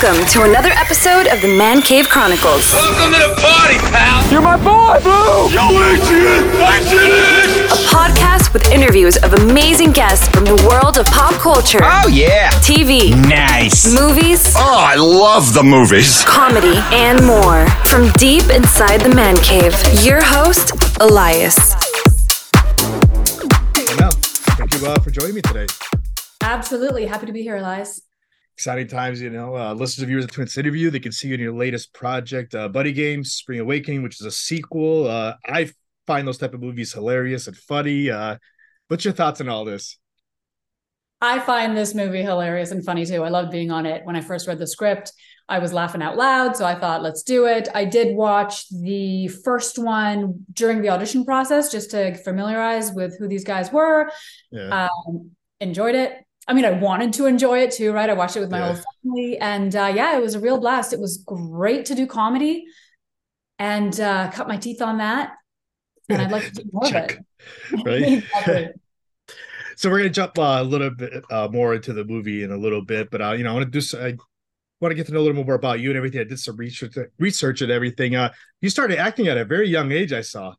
Welcome to another episode of the Man Cave Chronicles, Welcome to the party, pal. You're my boy, Blue! Yo, Adrian, Adrian. a podcast with interviews of amazing guests from the world of pop culture, Oh yeah. TV, Nice. movies, Oh, I love the movies. comedy, and more. From deep inside the Man Cave, your host, Elias. Well, thank you uh, for joining me today. Absolutely. Happy to be here, Elias. Exciting times, you know. Uh, listeners of viewers of Twins Interview, they can see you in your latest project, uh, Buddy Games, Spring Awakening, which is a sequel. Uh, I find those type of movies hilarious and funny. Uh, what's your thoughts on all this? I find this movie hilarious and funny too. I loved being on it. When I first read the script, I was laughing out loud. So I thought, let's do it. I did watch the first one during the audition process just to familiarize with who these guys were. Yeah. Um, enjoyed it. I mean, I wanted to enjoy it too, right? I watched it with my Yeah. whole family. And uh, yeah, it was a real blast. It was great to do comedy and uh, cut my teeth on that. And I'd like to do more of it. Right? Exactly. so we're gonna jump uh, a little bit uh, more into the movie in a little bit, but uh, you know, I want to do. I want to get to know a little more about you and everything. I did some research, research and everything. Uh, you started acting at a very young age. I saw.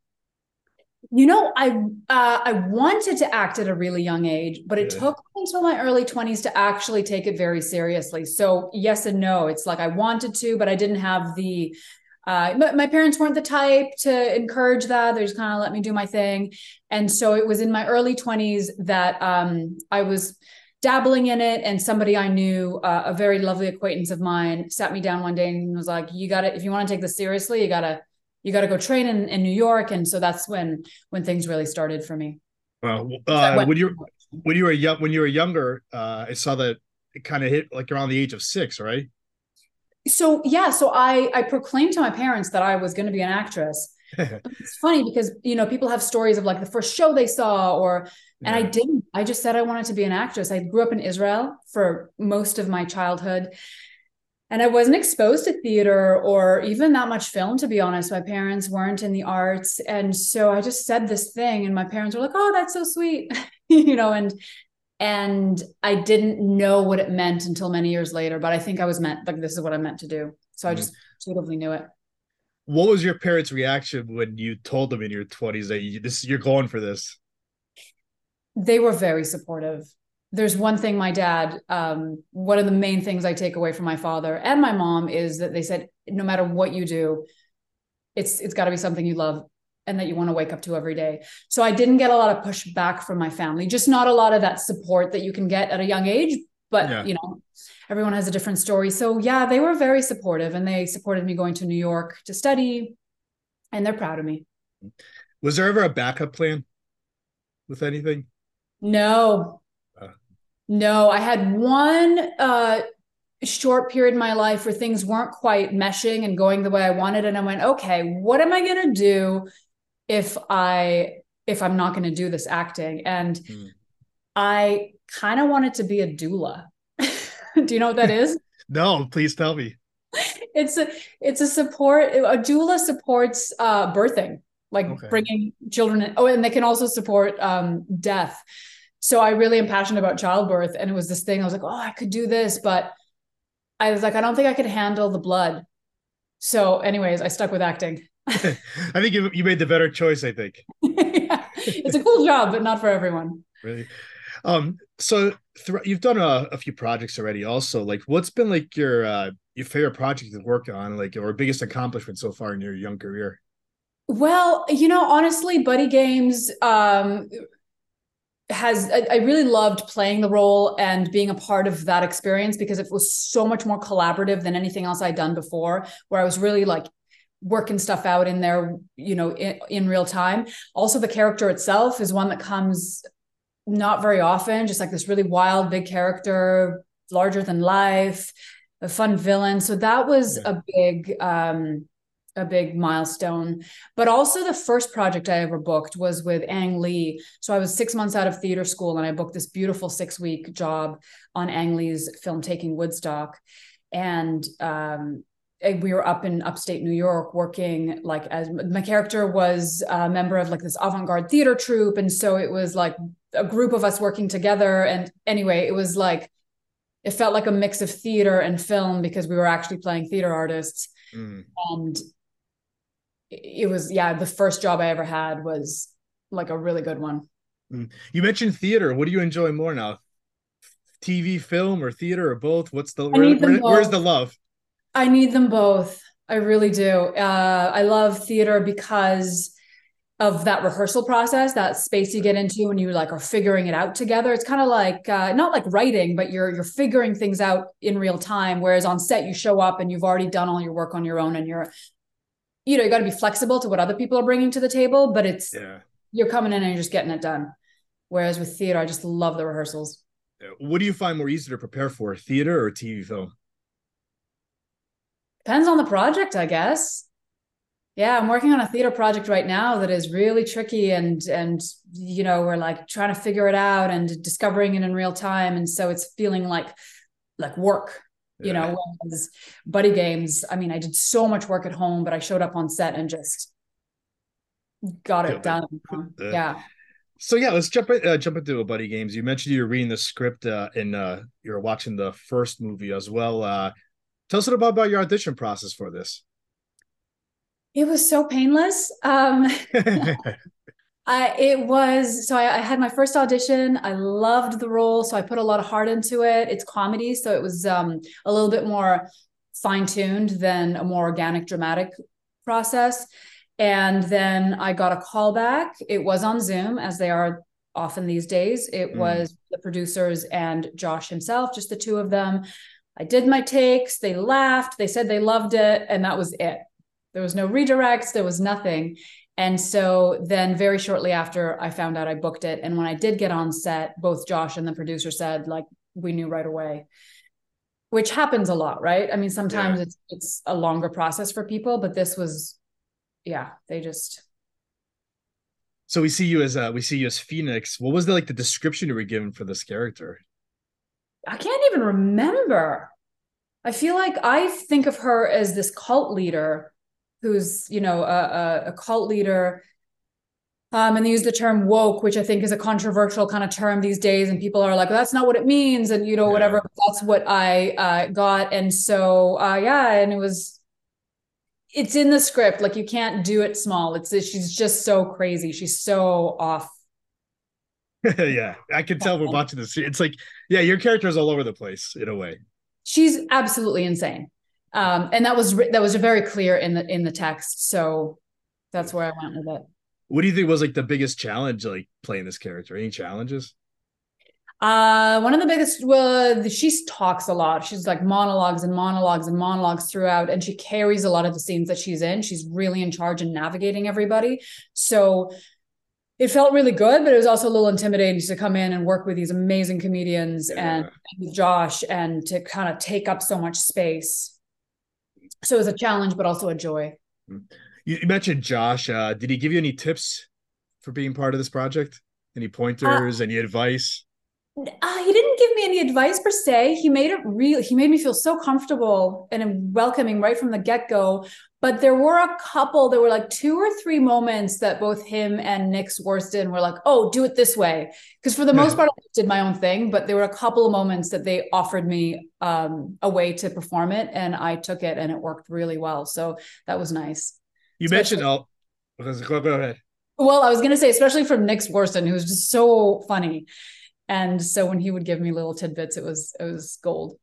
You know, I uh, I wanted to act at a really young age, but it Yeah. took until my early twenties to actually take it very seriously. So yes and no. It's like I wanted to, but I didn't have the. Uh, my, my parents weren't the type to encourage that. They just kind of let me do my thing, and so it was in my early twenties that um, I was dabbling in it. And somebody I knew, uh, a very lovely acquaintance of mine, sat me down one day and was like, "You got to, if you want to take this seriously, you got to." You got to go train in, in New York. And so that's when, when things really started for me. Well, uh, when you when you were young, when you were younger, uh, I saw that it kind of hit like around the age of six, right? So yeah, so I, I proclaimed to my parents that I was going to be an actress. It's funny because, you know, people have stories of like the first show they saw or, and I didn't, I just said I wanted to be an actress. I grew up in Israel for most of my childhood. And I wasn't exposed to theater or even that much film, to be honest. My parents weren't in the arts. And so I just said this thing, and my parents were like, oh, that's so sweet, you know, and and I didn't know what it meant until many years later, but I think I was meant like this is what I meant to do. So I Mhm. just intuitively knew it. What was your parents' reaction when you told them in your twenties that you, this you're going for this? They were very supportive. There's one thing my dad, um, one of the main things I take away from my father and my mom is that they said, no matter what you do, it's it's got to be something you love and that you want to wake up to every day. So I didn't get a lot of pushback from my family, just not a lot of that support that you can get at a young age. But Yeah. you know, everyone has a different story. So yeah, they were very supportive and they supported me going to New York to study, and they're proud of me. Was there ever a backup plan with anything? No. No, I had one uh short period in my life where things weren't quite meshing and going the way I wanted and I went, "Okay, what am I going to do if I if I'm not going to do this acting?" And Hmm. I kind of wanted to be a doula. do you know what that is? No, please tell me. it's a it's a support a doula supports uh birthing like Okay. bringing children in. oh and they can also support um death so i really am passionate about childbirth and it was this thing i was like oh i could do this but i was like i don't think i could handle the blood so anyways i stuck with acting I think you you made the better choice. I think. Yeah. it's a cool job but not for everyone Really. Um. So thro- you've done a, a few projects already. Also, like, what's been like your uh your favorite project to work on, like, or biggest accomplishment so far in your young career? Well, you know, honestly, Buddy Games um, has I, I really loved playing the role and being a part of that experience because it was so much more collaborative than anything else I'd done before, where I was really like working stuff out in there, you know, in, in real time. Also, the character itself is one that comes not very often, just like this really wild, big character, larger than life, a fun villain. So that was Yeah. a big um a big milestone. But also the first project I ever booked was with Ang Lee. So I was six months out of theater school and I booked this beautiful six week job on Ang Lee's film Taking Woodstock. And um we were up in upstate New York working like as my character was a member of like this avant-garde theater troupe. And so it was like a group of us working together. And anyway, it was like it felt like a mix of theater and film because we were actually playing theater artists Mm. and it was yeah the first job i ever had was like a really good one You mentioned theater. What do you enjoy more now? TV, film, or theater, or both? What's the where, where- where's the love? i need them both i really do uh, i love theater because of that rehearsal process that space you get into when you like are figuring it out together it's kind of like uh, not like writing but you're you're figuring things out in real time whereas on set you show up and you've already done all your work on your own and you're you know you got to be flexible to what other people are bringing to the table but it's Yeah. you're coming in and you're just getting it done. Whereas with theater i just love the rehearsals. What do you find more easy to prepare for, theater or TV film? depends on the project i guess. Yeah i'm working on a theater project right now that is really tricky and and you know we're like trying to figure it out and discovering it in real time. And so it's feeling like like work you know whereas buddy games i mean i did so much work at home but i showed up on set and just got it done? Yeah So yeah, let's jump uh, jump into a buddy games. You mentioned you were reading the script uh, and uh, you were watching the first movie as well. Uh, tell us a little bit about your audition process for this. it was so painless um I it was so I, I had my first audition. I loved the role, so I put a lot of heart into it. It's comedy, so it was um, a little bit more fine tuned than a more organic, dramatic process. And then I got a call back. It was on Zoom, as they are often these days. It Mm. was the producers and Josh himself, just the two of them. I did my takes. They laughed. They said they loved it, and that was it. There was no redirects. There was nothing. And so then very shortly after I found out I booked it. And when I did get on set, both Josh and the producer said, like, we knew right away. Which happens a lot, right? I mean, sometimes Yeah. it's it's a longer process for people, but this was yeah, they just so we see you as uh, we see you as Phoenix. What was the like the description you were given for this character? I can't even remember. I feel like I think of her as this cult leader who's, you know, a, a, cult leader. Um, and they use the term woke, which I think is a controversial kind of term these days. And people are like, that's not what it means. And, you know, Yeah. whatever. That's what I uh, got. And so, uh, yeah, and it was, it's in the script. Like you can't do it small. It's, she's just so crazy. She's so off. yeah, I can tell we're watching this. It's like yeah, your character is all over the place in a way. she's absolutely insane um and that was that was very clear in the in the text so that's where i went with it What do you think was like the biggest challenge like playing this character? Any challenges? uh one of the biggest well she talks a lot she's like monologues and monologues and monologues throughout and she carries a lot of the scenes that she's in she's really in charge and navigating everybody so it felt really good but it was also a little intimidating to come in and work with these amazing comedians and Yeah. with Josh and to kind of take up so much space. So it was a challenge, but also a joy. You, you mentioned Josh. Uh, did he give you any tips for being part of this project? Any pointers? any advice? Uh, he didn't give me any advice per se. He made it real. He made me feel so comfortable and welcoming right from the get go. But there were a couple, there were like two or three moments that both him and Nick Swardson were like, oh, do it this way. Because for the most part, I did my own thing. But there were a couple of moments that they offered me um, a way to perform it. And I took it and it worked really well. So that was nice. You Especially- mentioned go, ahead. Well, I was going to say, especially from Nick Swardson, who was just so funny. And so when he would give me little tidbits, it was it was gold.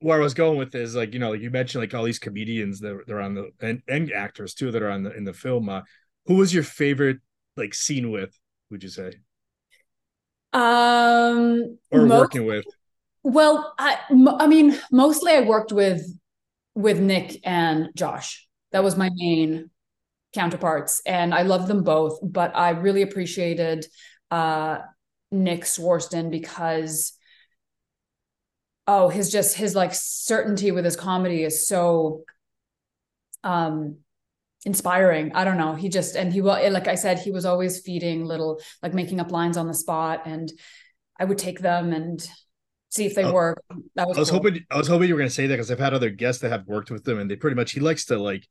Where I was going with is like you know like you mentioned like all these comedians that they're on the and, and actors too that are on the in the film. Uh, who was your favorite like scene with? Would you say Um, or most- working with? Well, I, I mean, mostly I worked with with Nick and Josh. That was my main counterparts, and I love them both. But I really appreciated uh, Nick Swardson because oh, his just his like certainty with his comedy is so um inspiring. I don't know. He just and he will like I said, he was always feeding little like making up lines on the spot, and I would take them and see if they Oh, work. That was, I was cool. hoping I was hoping you were gonna say that because I've had other guests that have worked with him and they pretty much he likes to like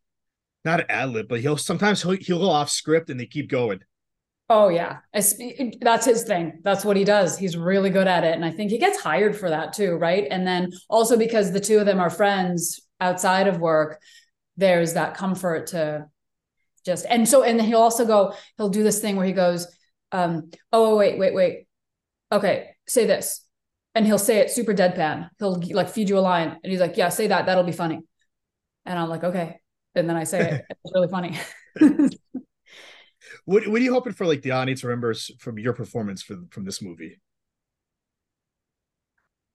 not ad lib, but he'll sometimes he'll, he'll go off script and they keep going. Oh yeah, that's his thing. That's what he does. He's really good at it, and I think he gets hired for that too, right? And then also because the two of them are friends outside of work, there's that comfort to just and so and he'll also go. He'll do this thing where he goes, um, "Oh wait, wait, wait, okay, say this," and he'll say it super deadpan. He'll like feed you a line, and he's like, "Yeah, say that. That'll be funny." And I'm like, "Okay," and then I say it. It's really funny. What What are you hoping for, like the audience remembers from your performance from from this movie?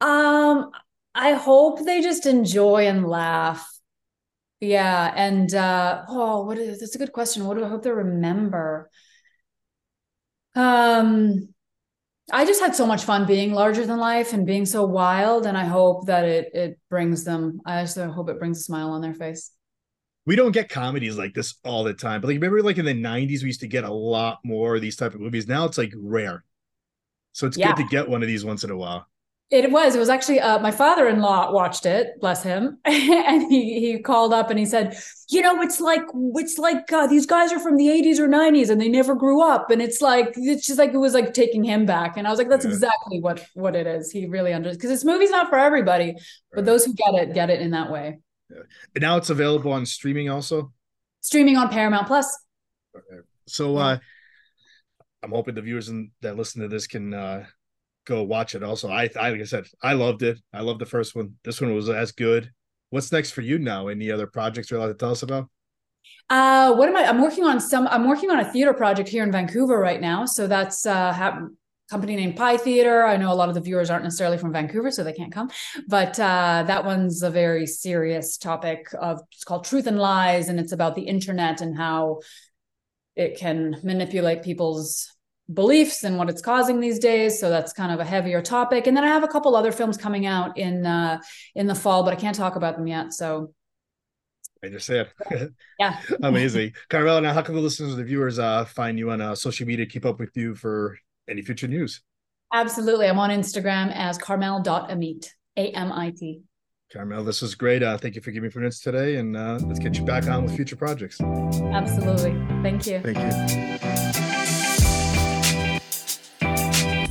Um, I hope they just enjoy and laugh. Yeah, and uh, oh, what is that's a good question. What do I hope they remember? Um, I just had so much fun being larger than life and being so wild, and I hope that it it brings them. I just hope it brings a smile on their face we don't get comedies like this all the time. But like remember like in the 90s we used to get a lot more of these type of movies. Now it's like rare. So it's yeah. good to get one of these once in a while. It was. It was actually uh, my father-in-law watched it, bless him, and he he called up and he said, "You know, it's like it's like uh, these guys are from the '80s or '90s and they never grew up, and it's like it's just like it was like taking him back." And I was like, "That's yeah. exactly what what it is." He really understands because this movie's not for everybody, right. but those who get it get it in that way. And now it's available on streaming also. Streaming on Paramount Plus. Okay. So uh I'm hoping the viewers in, that listen to this can uh go watch it also. I, I like I said, I loved it. I loved the first one. This one was as good. What's next for you now? Any other projects you're allowed to tell us about? Uh, what am I? I'm working on some. I'm working on a theater project here in Vancouver right now. So that's uh, ha- company named Pi Theater. I know a lot of the viewers aren't necessarily from Vancouver, so they can't come. But uh, that one's a very serious topic of it's called Truth and Lies, and it's about the internet and how it can manipulate people's beliefs and what it's causing these days. So that's kind of a heavier topic. And then I have a couple other films coming out in uh, in the fall, but I can't talk about them yet. So I understand. Yeah. Amazing. Carmela, now how can the listeners and the viewers uh, find you on uh, social media, keep up with you for any future news? Absolutely. I'm on Instagram as carmel.amit, A M I T. Carmel, this was great. Uh, thank you for giving me minutes today, and uh, let's get you back on with future projects. Absolutely. Thank you. Thank you.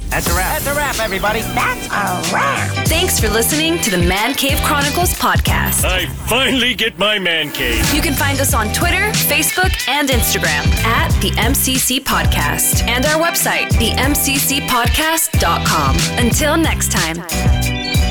That's a wrap. That's a wrap, everybody. That's a wrap. Thanks for listening to the Man Cave Chronicles podcast. I finally get my man cave. You can find us on Twitter, Facebook, and Instagram at the MCC Podcast and our website, themccpodcast.com. Until next time.